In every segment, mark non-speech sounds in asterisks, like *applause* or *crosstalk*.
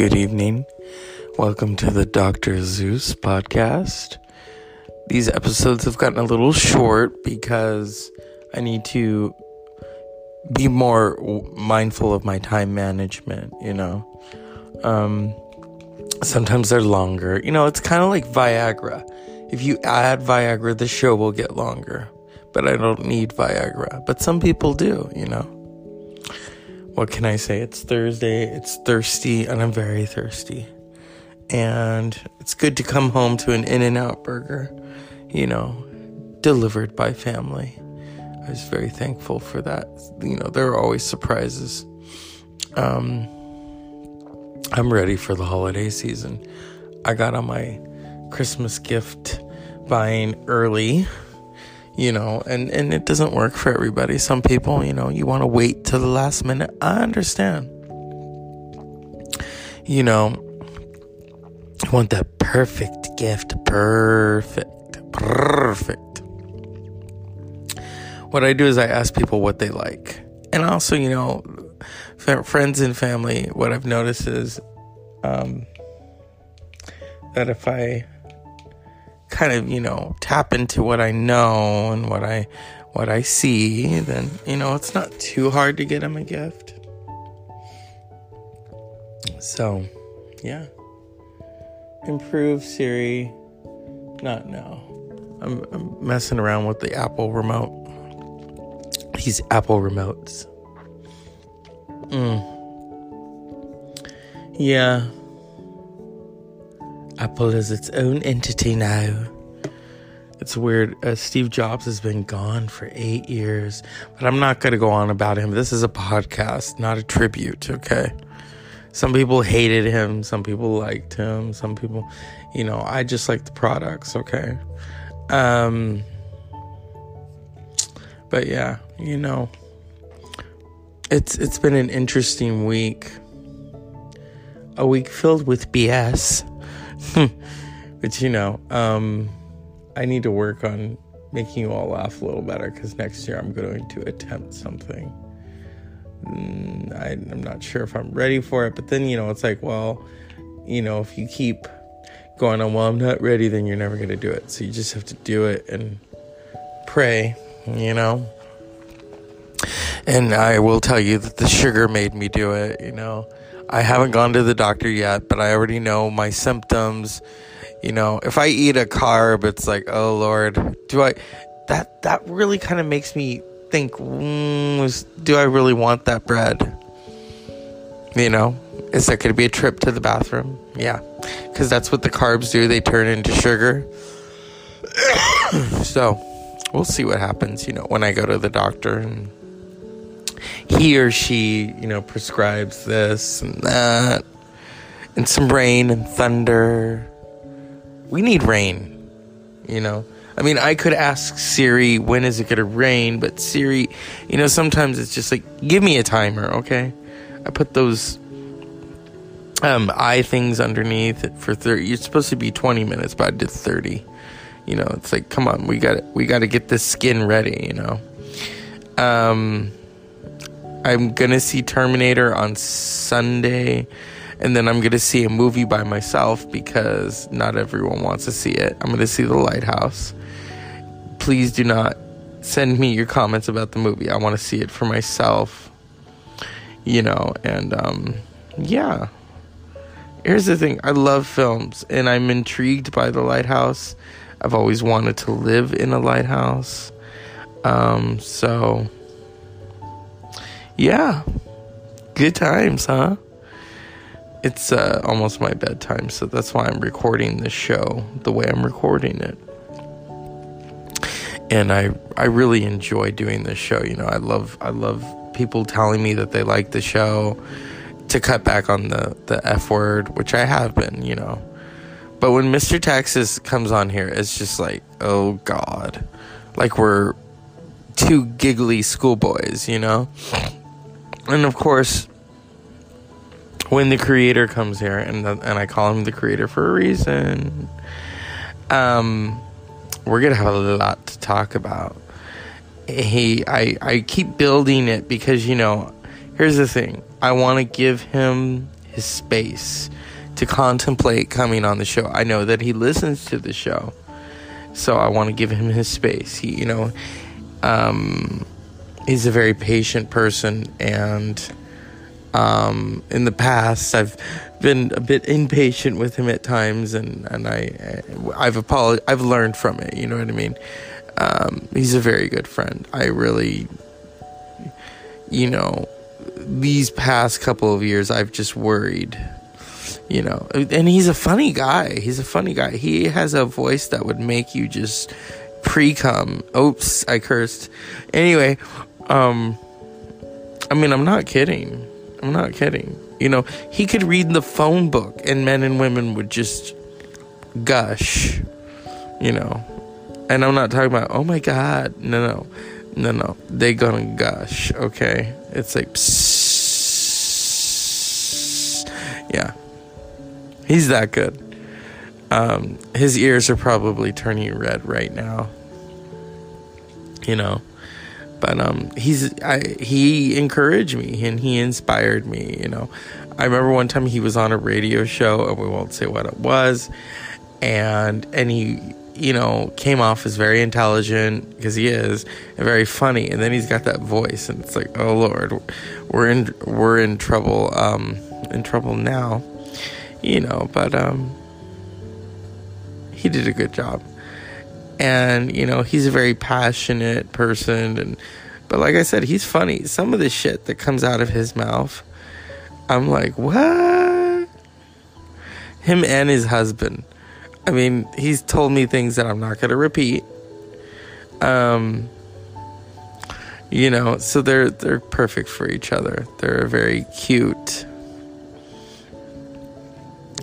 Good evening. Welcome to the Dr. Zeus podcast. These episodes have gotten a little short because I need to be more mindful of my time management, you know. Um, sometimes they're longer. You know, it's kind of like Viagra. If you add Viagra, the show will get longer. But I don't need Viagra. But some people do, you know. What can I say? It's Thursday, it's thirsty, and I'm very thirsty. And it's good to come home to an In N Out burger, you know, delivered by family. I was very thankful for that. You know, there are always surprises. Um, I'm ready for the holiday season. I got on my Christmas gift buying early, you know, and, and it doesn't work for everybody. Some people, you know, you want to wait till the last minute. I understand. You know, I want that perfect gift. Perfect. Perfect. What I do is I ask people what they like. And also, you know, friends and family, what I've noticed is um, that if I kind of, you know, tap into what I know and what I what I see, then you know, it's not too hard to get them a gift. So, yeah. Improve Siri. Not now. I'm, I'm messing around with the Apple remote. These Apple remotes. Mm. Yeah. Apple is its own entity now. It's weird. Uh, Steve Jobs has been gone for eight years, but I'm not going to go on about him. This is a podcast, not a tribute, okay? Some people hated him, some people liked him, some people, you know, I just like the products, okay? Um, but yeah, you know, it's it's been an interesting week. A week filled with BS. But you know, um, I need to work on making you all laugh a little better because next year I'm going to attempt something. Mm, I, I'm not sure if I'm ready for it, but then you know, it's like, well, you know, if you keep going on, well, I'm not ready, then you're never going to do it. So you just have to do it and pray, you know. And I will tell you that the sugar made me do it, you know. I haven't gone to the doctor yet, but I already know my symptoms. You know, if I eat a carb, it's like, oh Lord, do I? That that really kind of makes me think, mm, do I really want that bread? You know, is there going to be a trip to the bathroom? Yeah, because that's what the carbs do. They turn into sugar. *coughs* so, we'll see what happens. You know, when I go to the doctor and he or she, you know, prescribes this and that, and some rain and thunder. We need rain, you know. I mean, I could ask Siri, when is it going to rain? But Siri, you know, sometimes it's just like, give me a timer, okay? I put those um, eye things underneath it for 30. It's supposed to be 20 minutes, but I did 30. You know, it's like, come on, we got we got to get this skin ready, you know. Um, I'm gonna see Terminator on Sunday, and then I'm gonna see a movie by myself because not everyone wants to see it. I'm gonna see The Lighthouse. Please do not send me your comments about the movie. I want to see it for myself. You know, and um, yeah. Here's the thing I love films, and I'm intrigued by The Lighthouse. I've always wanted to live in a lighthouse. Um, so yeah, good times, huh? It's uh, almost my bedtime, so that's why I'm recording this show the way I'm recording it. And I I really enjoy doing this show. You know, I love I love people telling me that they like the show. To cut back on the the f word, which I have been, you know. But when Mr. Texas comes on here, it's just like, oh God, like we're two giggly schoolboys, you know and of course, when the creator comes here, and the, and I call him the creator for a reason, um, we're gonna have a lot to talk about. He, I, I keep building it because you know, here's the thing: I want to give him his space to contemplate coming on the show. I know that he listens to the show, so I want to give him his space. He, you know, um, he's a very patient person, and um, in the past, I've been a bit impatient with him at times, and and I I've apolog- I've learned from it. You know what I mean? Um, he's a very good friend. I really, you know, these past couple of years, I've just worried. You know, and he's a funny guy. He's a funny guy. He has a voice that would make you just pre cum. Oops, I cursed. Anyway, um, I mean, I'm not kidding. I'm not kidding. You know, he could read the phone book and men and women would just gush, you know. And I'm not talking about, oh my God. No, no. No, no. They gonna gush, okay? It's like. Yeah. He's that good. Um, his ears are probably turning red right now. You know but um, he's I, he encouraged me and he inspired me. You know, I remember one time he was on a radio show, and we won't say what it was, and and he you know came off as very intelligent because he is and very funny, and then he's got that voice, and it's like, oh lord, we're in we're in trouble, um, in trouble now, you know. But um, he did a good job and you know he's a very passionate person. And but like i said he's funny. Some of the shit that comes out of his mouth i'm like what? Him and his husband. I mean he's told me things that i'm not going to repeat. Um you know so they're they're perfect for each other. They're a very cute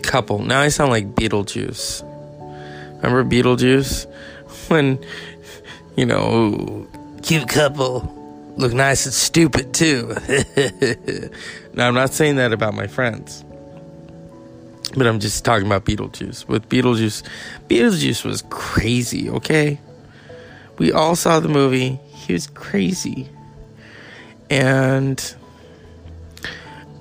couple. Now i sound like beetlejuice. Remember beetlejuice *laughs* when, you know, cute couple look nice and stupid too. *laughs* now, I'm not saying that about my friends, but I'm just talking about Beetlejuice. With Beetlejuice, Beetlejuice was crazy, okay? We all saw the movie. He was crazy. And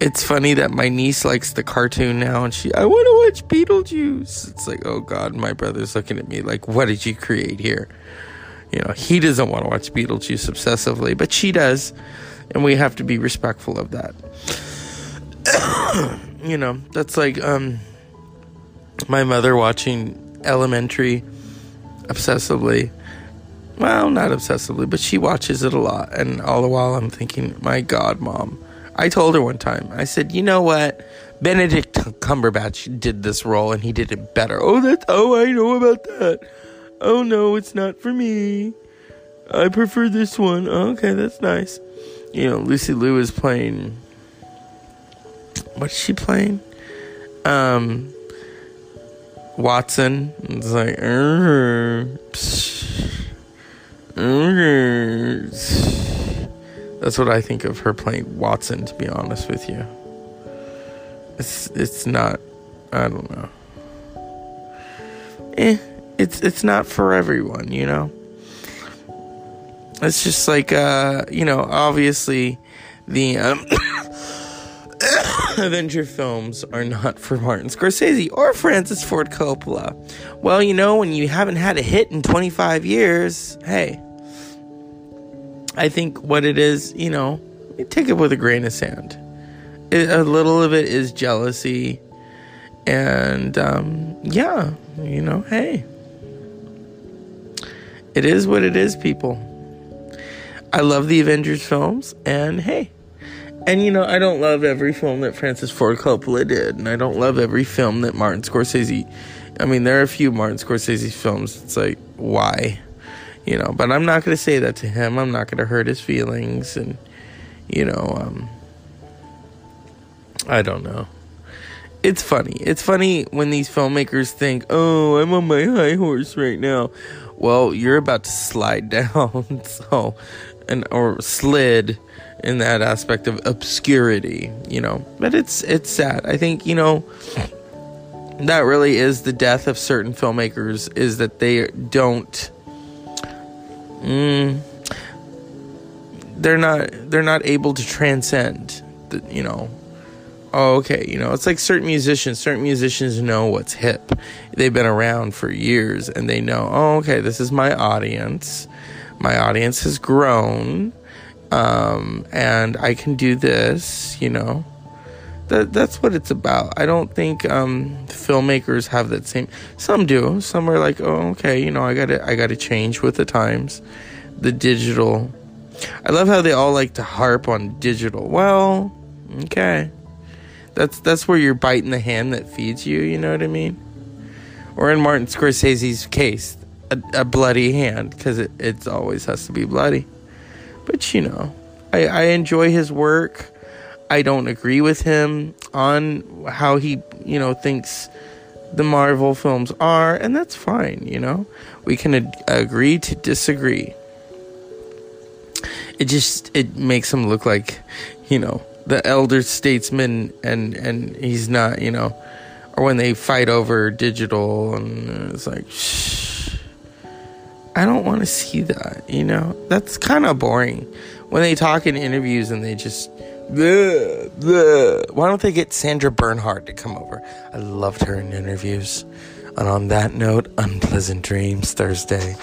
it's funny that my niece likes the cartoon now and she I want to watch Beetlejuice. It's like, "Oh god, my brother's looking at me like, "What did you create here?" You know, he doesn't want to watch Beetlejuice obsessively, but she does, and we have to be respectful of that. *coughs* you know, that's like um my mother watching Elementary obsessively. Well, not obsessively, but she watches it a lot, and all the while I'm thinking, "My god, mom, I told her one time, I said, you know what? Benedict Cumberbatch did this role and he did it better. Oh, that's, oh, I know about that. Oh, no, it's not for me. I prefer this one. okay, that's nice. You know, Lucy Liu is playing. What's she playing? Um, Watson. It's like, uh, psh, uh, that's what I think of her playing Watson, to be honest with you. It's it's not I don't know. Eh, it's it's not for everyone, you know. It's just like uh, you know, obviously the um, *coughs* Avenger films are not *laughs* for Martin Scorsese or Francis Ford Coppola. Well, you know, when you haven't had a hit in 25 years, hey, I think what it is, you know, take it with a grain of sand. It, a little of it is jealousy. And um, yeah, you know, hey, it is what it is, people. I love the Avengers films, and hey, and you know, I don't love every film that Francis Ford Coppola did, and I don't love every film that Martin Scorsese. I mean, there are a few Martin Scorsese films. It's like, why? You know but i'm not going to say that to him. I'm not going to hurt his feelings and you know um i don't know. It's funny. It's funny when these filmmakers think oh i'm on my high horse right now. Well you're about to slide *laughs* down so and or slid in that aspect of obscurity you know. But it's it's sad. I think you know that really is the death of certain filmmakers is that they don't mm, they're not they're not able to transcend the, you know oh, okay, you know, it's like certain musicians, certain musicians know what's hip. They've been around for years and they know, oh, okay, this is my audience. My audience has grown. Um, and I can do this, you know. That that's what it's about. I don't think um, filmmakers have that same. Some do. Some are like, oh, okay, you know, I got to I got to change with the times. The digital. I love how they all like to harp on digital. Well, okay. That's that's where you're biting the hand that feeds you. You know what I mean? Or in Martin Scorsese's case, a, a bloody hand because it it always has to be bloody. But you know, I I enjoy his work. I don't agree with him on how he you know thinks the Marvel films are, and that's fine. You know, we can ad- agree to disagree. It just it makes him look like, you know, the elder statesman and and he's not you know or when they fight over digital and it's like shh i don't want to see that you know that's kind of boring when they talk in interviews and they just bleh, bleh. why don't they get sandra bernhard to come over? I loved her in interviews. And on that note unpleasant dreams thursday